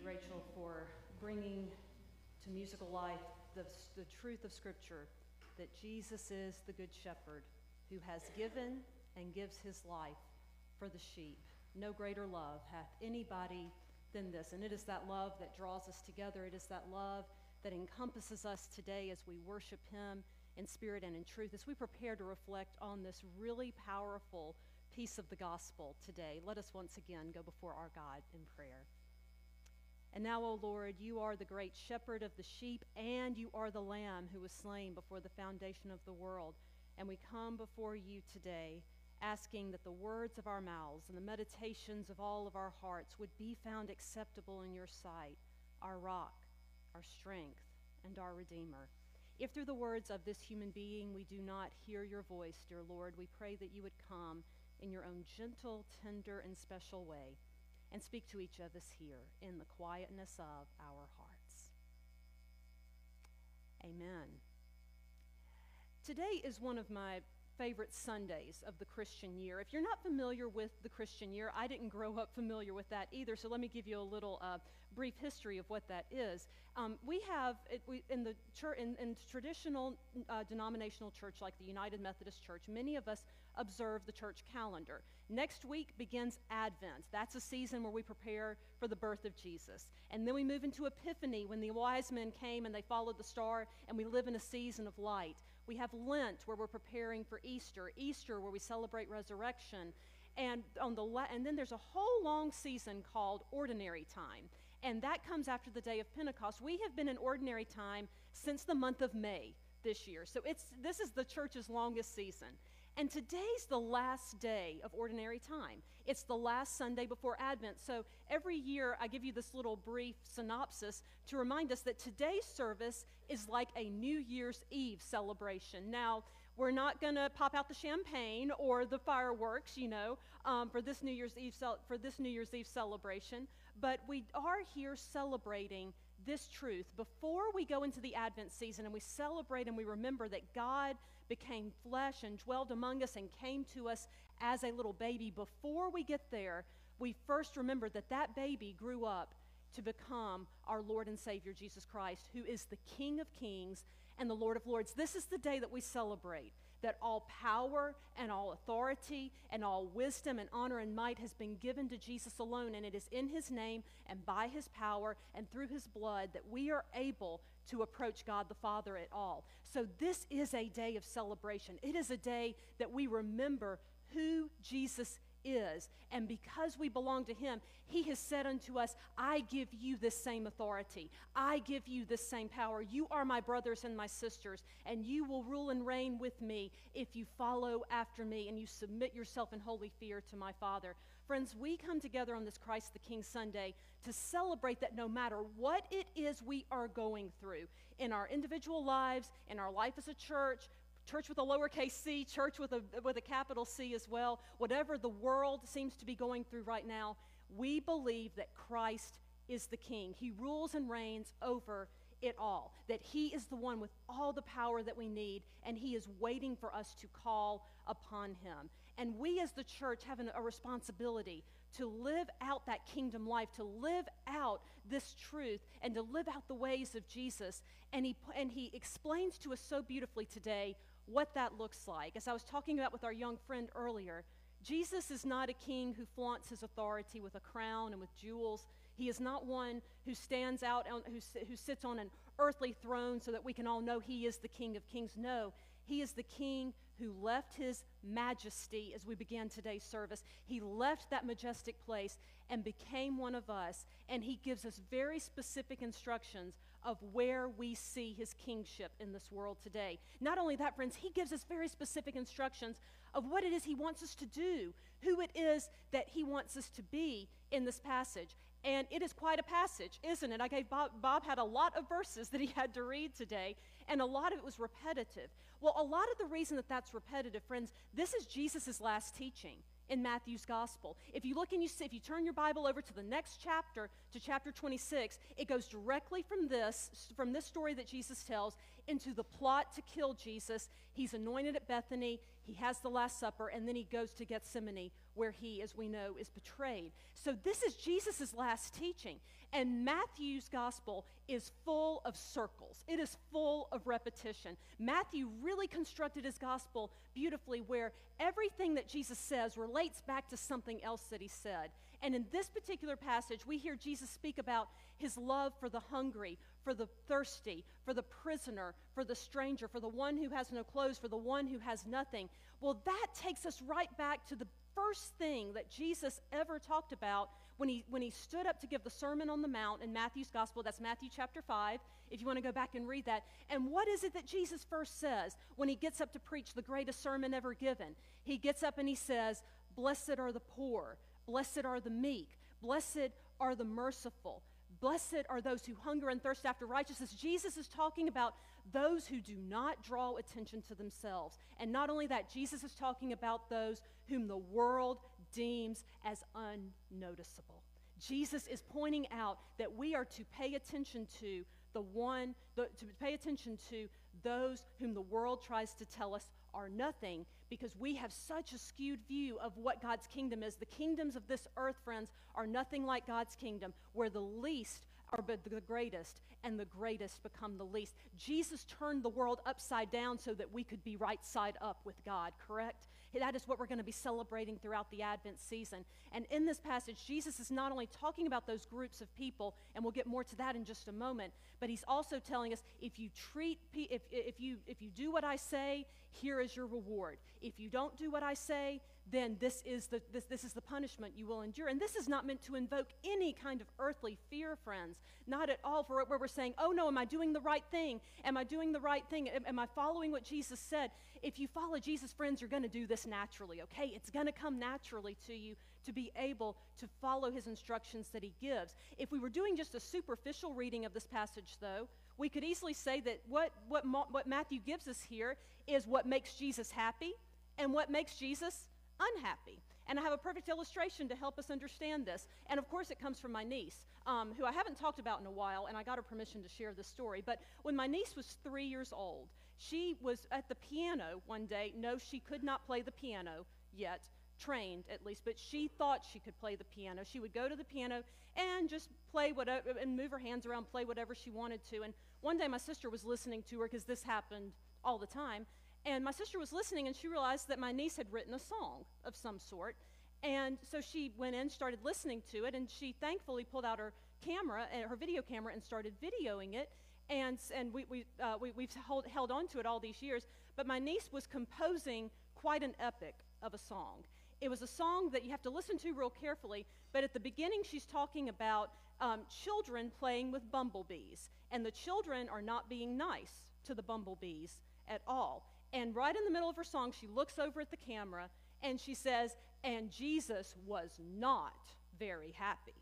you, Rachel, for bringing to musical life the, the truth of Scripture that Jesus is the Good Shepherd who has given and gives his life for the sheep. No greater love hath anybody than this. And it is that love that draws us together. It is that love that encompasses us today as we worship him in spirit and in truth. As we prepare to reflect on this really powerful piece of the gospel today, let us once again go before our God in prayer. And now, O Lord, you are the great shepherd of the sheep, and you are the lamb who was slain before the foundation of the world. And we come before you today asking that the words of our mouths and the meditations of all of our hearts would be found acceptable in your sight, our rock, our strength, and our Redeemer. If through the words of this human being we do not hear your voice, dear Lord, we pray that you would come in your own gentle, tender, and special way and speak to each of us here in the quietness of our hearts. Amen. Today is one of my favorite Sundays of the Christian year. If you're not familiar with the Christian year, I didn't grow up familiar with that either, so let me give you a little uh, brief history of what that is. Um, we have, it, we, in the church, in, in traditional uh, denominational church like the United Methodist Church, many of us observe the church calendar. Next week begins Advent. That's a season where we prepare for the birth of Jesus. And then we move into Epiphany when the wise men came and they followed the star, and we live in a season of light. We have Lent where we're preparing for Easter, Easter where we celebrate resurrection. And, on the and then there's a whole long season called ordinary time. And that comes after the day of Pentecost. We have been in ordinary time since the month of May this year. So it's, this is the church's longest season. And today's the last day of ordinary time. It's the last Sunday before Advent. So every year I give you this little brief synopsis to remind us that today's service is like a New Year's Eve celebration. Now, we're not going to pop out the champagne or the fireworks, you know, um, for this New Year's Eve for this New Year's Eve celebration, but we are here celebrating this truth before we go into the Advent season and we celebrate and we remember that God became flesh and dwelled among us and came to us as a little baby. Before we get there, we first remember that that baby grew up to become our Lord and Savior Jesus Christ, who is the King of Kings and the Lord of Lords. This is the day that we celebrate that all power and all authority and all wisdom and honor and might has been given to Jesus alone, and it is in his name and by his power and through his blood that we are able to approach God the Father at all. So, this is a day of celebration. It is a day that we remember who Jesus is. And because we belong to Him, He has said unto us, I give you this same authority. I give you this same power. You are my brothers and my sisters, and you will rule and reign with me if you follow after me and you submit yourself in holy fear to my Father. Friends, we come together on this Christ the King Sunday to celebrate that no matter what it is we are going through in our individual lives, in our life as a church, church with a lowercase c, church with a, with a capital C as well, whatever the world seems to be going through right now, we believe that Christ is the king. He rules and reigns over it all, that He is the one with all the power that we need, and He is waiting for us to call upon Him. And we as the church have an, a responsibility to live out that kingdom life, to live out this truth, and to live out the ways of Jesus. And He, and he explains to us so beautifully today what that looks like. As I was talking about with our young friend earlier, Jesus is not a king who flaunts his authority with a crown and with jewels. He is not one who stands out, on, who, who sits on an earthly throne so that we can all know he is the King of Kings. No, he is the King who left his majesty as we began today's service. He left that majestic place and became one of us. And he gives us very specific instructions of where we see his kingship in this world today. Not only that, friends, he gives us very specific instructions of what it is he wants us to do, who it is that he wants us to be in this passage. And it is quite a passage, isn't it? I gave Bob, Bob had a lot of verses that he had to read today, and a lot of it was repetitive. Well, a lot of the reason that that's repetitive, friends, this is Jesus' last teaching in Matthew's gospel. If you look and you see, if you turn your Bible over to the next chapter, to chapter 26, it goes directly from this, from this story that Jesus tells into the plot to kill Jesus. He's anointed at Bethany, he has the Last Supper, and then he goes to Gethsemane, where he, as we know, is betrayed. So this is Jesus' last teaching. And Matthew's gospel is full of circles, it is full of repetition. Matthew really constructed his gospel beautifully, where everything that Jesus says relates back to something else that he said. And in this particular passage, we hear Jesus speak about his love for the hungry, for the thirsty, for the prisoner, for the stranger, for the one who has no clothes, for the one who has nothing. Well, that takes us right back to the first thing that Jesus ever talked about when he, when he stood up to give the Sermon on the Mount in Matthew's Gospel. That's Matthew chapter 5, if you want to go back and read that. And what is it that Jesus first says when he gets up to preach the greatest sermon ever given? He gets up and he says, Blessed are the poor, blessed are the meek, blessed are the merciful. Blessed are those who hunger and thirst after righteousness. Jesus is talking about those who do not draw attention to themselves. And not only that, Jesus is talking about those whom the world deems as unnoticeable. Jesus is pointing out that we are to pay attention to the one, the, to pay attention to those whom the world tries to tell us are nothing because we have such a skewed view of what God's kingdom is. The kingdoms of this earth, friends, are nothing like God's kingdom, where the least are but the greatest and the greatest become the least. Jesus turned the world upside down so that we could be right side up with God, correct? That is what we're going to be celebrating throughout the Advent season. And in this passage, Jesus is not only talking about those groups of people, and we'll get more to that in just a moment, but he's also telling us if you treat, if, if, you, if you do what I say, here is your reward. If you don't do what I say, then this is, the, this, this is the punishment you will endure. And this is not meant to invoke any kind of earthly fear, friends. Not at all, for where we're saying, oh no, am I doing the right thing? Am I doing the right thing? Am, am I following what Jesus said? If you follow Jesus, friends, you're going to do this naturally, okay? It's going to come naturally to you to be able to follow his instructions that he gives. If we were doing just a superficial reading of this passage, though, we could easily say that what, what, what Matthew gives us here is what makes Jesus happy and what makes Jesus unhappy. And I have a perfect illustration to help us understand this. And of course, it comes from my niece, um, who I haven't talked about in a while, and I got her permission to share this story. But when my niece was three years old, she was at the piano one day. No, she could not play the piano yet, trained at least, but she thought she could play the piano. She would go to the piano and just play whatever, and move her hands around, play whatever she wanted to. And one day my sister was listening to her because this happened all the time. And my sister was listening and she realized that my niece had written a song of some sort. And so she went in, started listening to it, and she thankfully pulled out her camera, uh, her video camera, and started videoing it. And, and we, we, uh, we, we've hold, held on to it all these years. But my niece was composing quite an epic of a song. It was a song that you have to listen to real carefully, but at the beginning, she's talking about um, children playing with bumblebees. And the children are not being nice to the bumblebees at all. And right in the middle of her song, she looks over at the camera and she says, And Jesus was not very happy.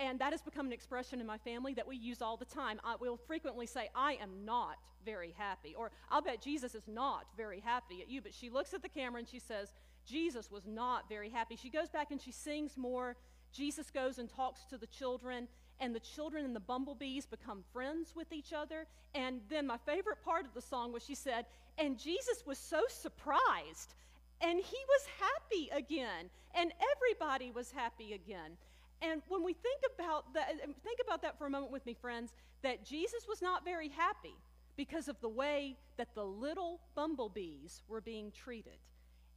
And that has become an expression in my family that we use all the time. I will frequently say, I am not very happy. Or I'll bet Jesus is not very happy at you. But she looks at the camera and she says, Jesus was not very happy. She goes back and she sings more. Jesus goes and talks to the children and the children and the bumblebees become friends with each other. And then my favorite part of the song was she said, and Jesus was so surprised, and he was happy again, and everybody was happy again. And when we think about that, uh, um, think about that for a moment with me, friends, that Jesus was not very happy because of the way that the little bumblebees were being treated.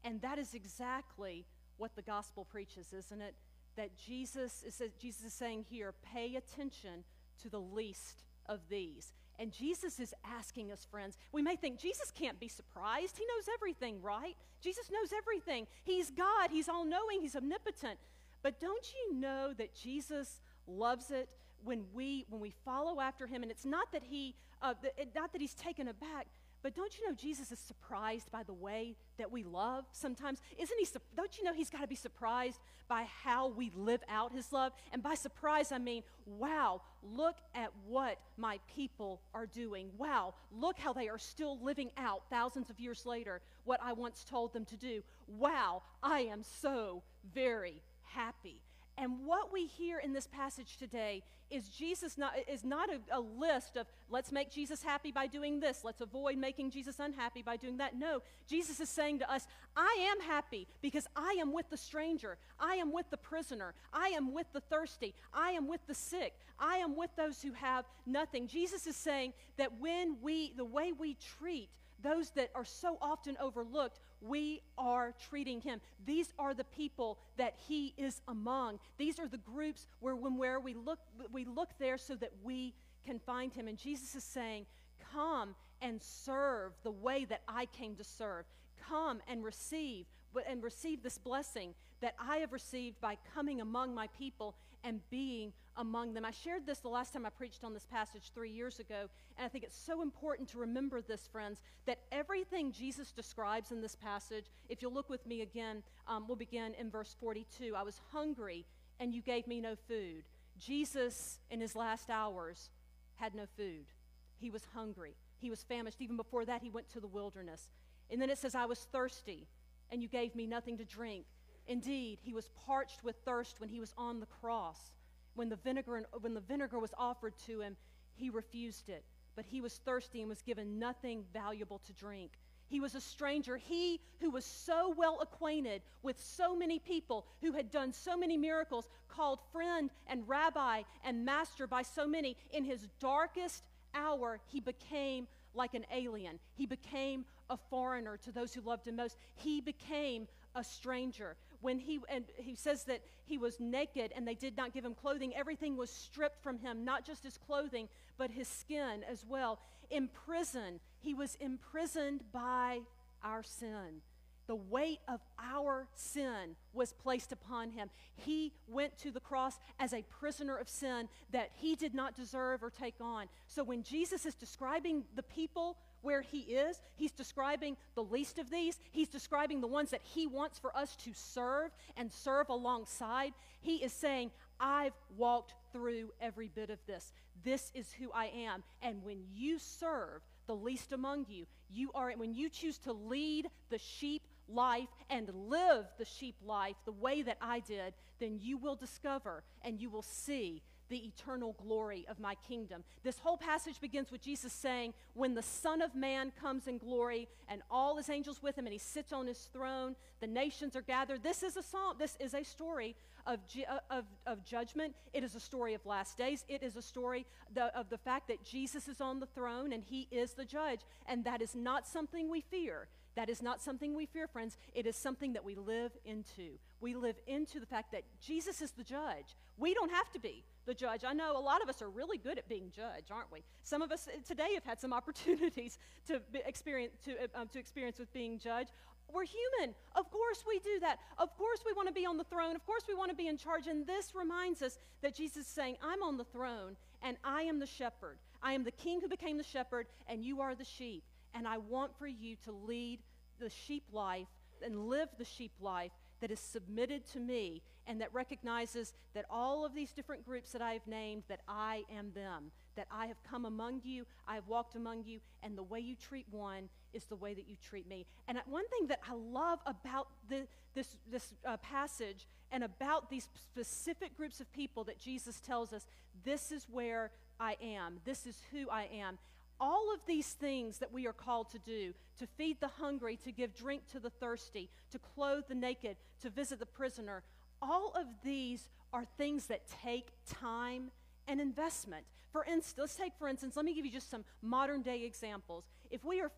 And that is exactly what the gospel preaches, isn't it? that Jesus is, uh, Jesus is saying here, pay attention to the least of these. And Jesus is asking us, friends, we may think Jesus can't be surprised. He knows everything, right? Jesus knows everything. He's God, He's all knowing, He's omnipotent. But don't you know that Jesus loves it when we, when we follow after Him? And it's not that, he, uh, not that He's taken aback, but don't you know Jesus is surprised by the way that we love sometimes? Isn't he? Don't you know he's got to be surprised by how we live out his love? And by surprise, I mean, wow, look at what my people are doing. Wow, look how they are still living out thousands of years later what I once told them to do. Wow, I am so very happy. And what we hear in this passage today is Jesus not, is not a, a, list of let's make Jesus happy by doing this, let's avoid making Jesus unhappy by doing that. No, Jesus is saying to us, I am happy because I am with the stranger, I am with the prisoner, I am with the thirsty, I am with the sick, I am with those who have nothing. Jesus is saying that when we, the way we treat those that are so often overlooked, we are treating him. These are the people that he is among. These are the groups where when where we look we look there so that we can find him. And Jesus is saying, "Come and serve the way that I came to serve. Come and receive and receive this blessing that I have received by coming among my people and being among them. I shared this the last time I preached on this passage three years ago, and I think it's so important to remember this, friends, that everything Jesus describes in this passage, if you'll look with me again, um, we'll begin in verse 42. I was hungry, and you gave me no food. Jesus, in his last hours, had no food. He was hungry. He was famished. Even before that, he went to the wilderness. And then it says, I was thirsty, and you gave me nothing to drink. Indeed, he was parched with thirst when he was on the cross. When the vinegar, when the vinegar was offered to him, he refused it. But he was thirsty and was given nothing valuable to drink. He was a stranger. He who was so well acquainted with so many people, who had done so many miracles, called friend and rabbi and master by so many, in his darkest hour, he became like an alien. He became a foreigner to those who loved him most. He became a stranger when he and he says that he was naked and they did not give him clothing everything was stripped from him not just his clothing but his skin as well in prison he was imprisoned by our sin the weight of our sin was placed upon him. He went to the cross as a prisoner of sin that he did not deserve or take on. So when Jesus is describing the people where he is. He's describing the least of these. He's describing the ones that he wants for us to serve and serve alongside. He is saying, I've walked through every bit of this. This is who I am. And when you serve the least among you, you are, when you choose to lead the sheep life and live the sheep life the way that I did, then you will discover and you will see the eternal glory of my kingdom. This whole passage begins with Jesus saying, When the Son of Man comes in glory and all his angels with him and he sits on his throne, the nations are gathered. This is a song, this is a story of, uh, of, of judgment. It is a story of last days. It is a story the, of the fact that Jesus is on the throne and he is the judge. And that is not something we fear. That is not something we fear, friends. It is something that we live into. We live into the fact that Jesus is the judge. We don't have to be the judge. I know a lot of us are really good at being judge, aren't we? Some of us today have had some opportunities to experience to, uh, um, to experience with being judge. We're human. Of course we do that. Of course we want to be on the throne. Of course we want to be in charge. And this reminds us that Jesus is saying, I'm on the throne and I am the shepherd. I am the king who became the shepherd and you are the sheep. And I want for you to lead the sheep life and live the sheep life that is submitted to me and that recognizes that all of these different groups that I have named, that I am them, that I have come among you, I have walked among you, and the way you treat one is the way that you treat me. And one thing that I love about the, this, this uh, passage and about these specific groups of people that Jesus tells us, this is where I am, this is who I am, all of these things that we are called to do to feed the hungry, to give drink to the thirsty, to clothe the naked, to visit the prisoner all of these are things that take time and investment. For instance, let's take for instance, let me give you just some modern day examples. If we are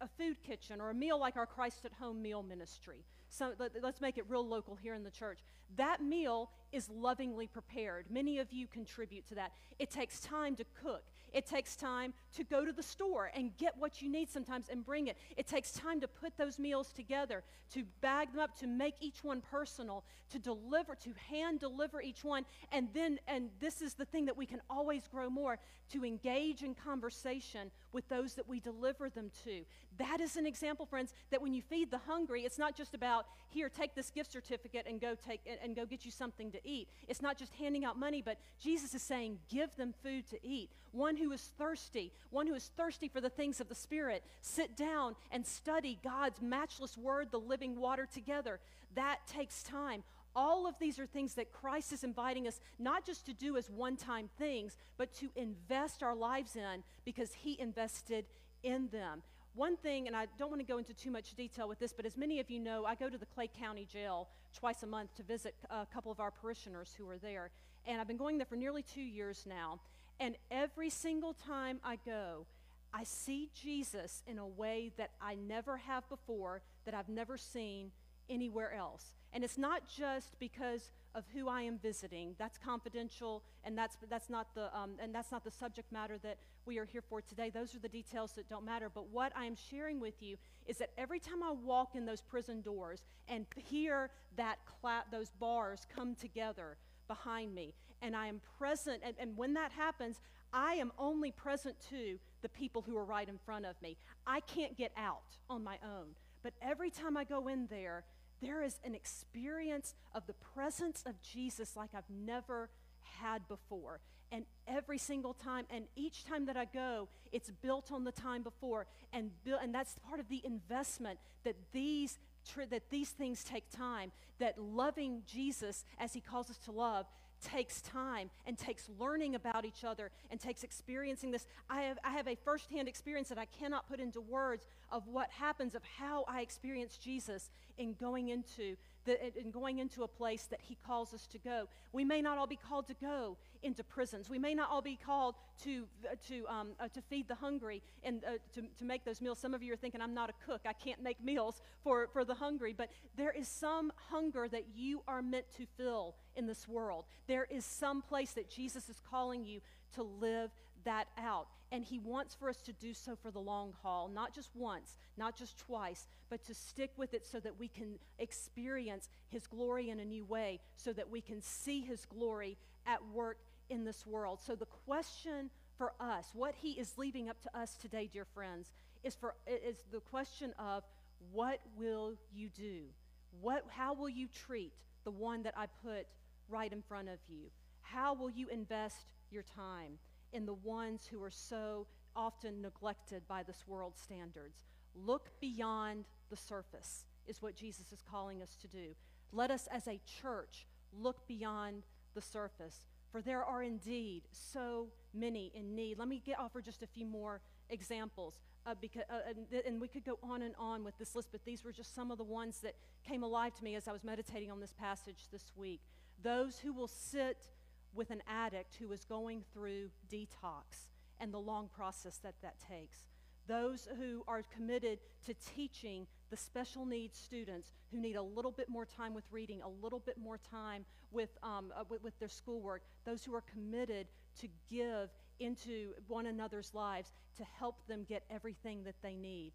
a food kitchen or a meal like our Christ at Home meal ministry, so let, us make it real local here in the church. That meal is lovingly prepared. Many of you contribute to that. It takes time to cook. It takes time to go to the store and get what you need sometimes and bring it. It takes time to put those meals together, to bag them up, to make each one personal, to deliver, to hand deliver each one. And then, and this is the thing that we can always grow more, to engage in conversation with those that we deliver them to. That is an example, friends, that when you feed the hungry, it's not just about, here, take this gift certificate and go take and, and go get you something to eat. It's not just handing out money, but Jesus is saying, give them food to eat. One who is thirsty, one who is thirsty for the things of the Spirit, sit down and study God's matchless word, the living water, together. That takes time. All of these are things that Christ is inviting us not just to do as one time things, but to invest our lives in because He invested in them. One thing, and I don't want to go into too much detail with this, but as many of you know, I go to the Clay County Jail twice a month to visit a couple of our parishioners who are there. And I've been going there for nearly two years now. And every single time I go, I see Jesus in a way that I never have before, that I've never seen anywhere else. And it's not just because of who I am visiting. That's confidential, and that's, that's, not the, um, and that's not the subject matter that we are here for today. Those are the details that don't matter. But what I am sharing with you is that every time I walk in those prison doors and hear that clap, those bars come together behind me, and I am present, and, and when that happens, I am only present to the people who are right in front of me. I can't get out on my own. But every time I go in there, there is an experience of the presence of Jesus like I've never had before. And every single time, and each time that I go, it's built on the time before. And, and that's part of the investment that these, that these things take time, that loving Jesus as he calls us to love takes time and takes learning about each other and takes experiencing this. I have, I have a firsthand experience that I cannot put into words of what happens, of how I experience Jesus in going into the, in going into a place that he calls us to go. We may not all be called to go into prisons. We may not all be called to, to, um, uh, to feed the hungry and uh, to, to make those meals. Some of you are thinking, I'm not a cook. I can't make meals for, for the hungry. But there is some hunger that you are meant to fill in this world. There is some place that Jesus is calling you to live that out. And He wants for us to do so for the long haul, not just once, not just twice, but to stick with it so that we can experience His glory in a new way, so that we can see His glory at work in this world. So the question for us, what He is leaving up to us today, dear friends, is, for, is the question of what will you do? What, how will you treat the one that I put right in front of you? How will you invest your time? In the ones who are so often neglected by this world's standards. Look beyond the surface, is what Jesus is calling us to do. Let us, as a church, look beyond the surface, for there are indeed so many in need. Let me get, offer just a few more examples. Uh, because, uh, and, and we could go on and on with this list, but these were just some of the ones that came alive to me as I was meditating on this passage this week. Those who will sit with an addict who is going through detox and the long process that that takes. Those who are committed to teaching the special needs students who need a little bit more time with reading, a little bit more time with, um, uh, with, with their schoolwork. Those who are committed to give into one another's lives to help them get everything that they need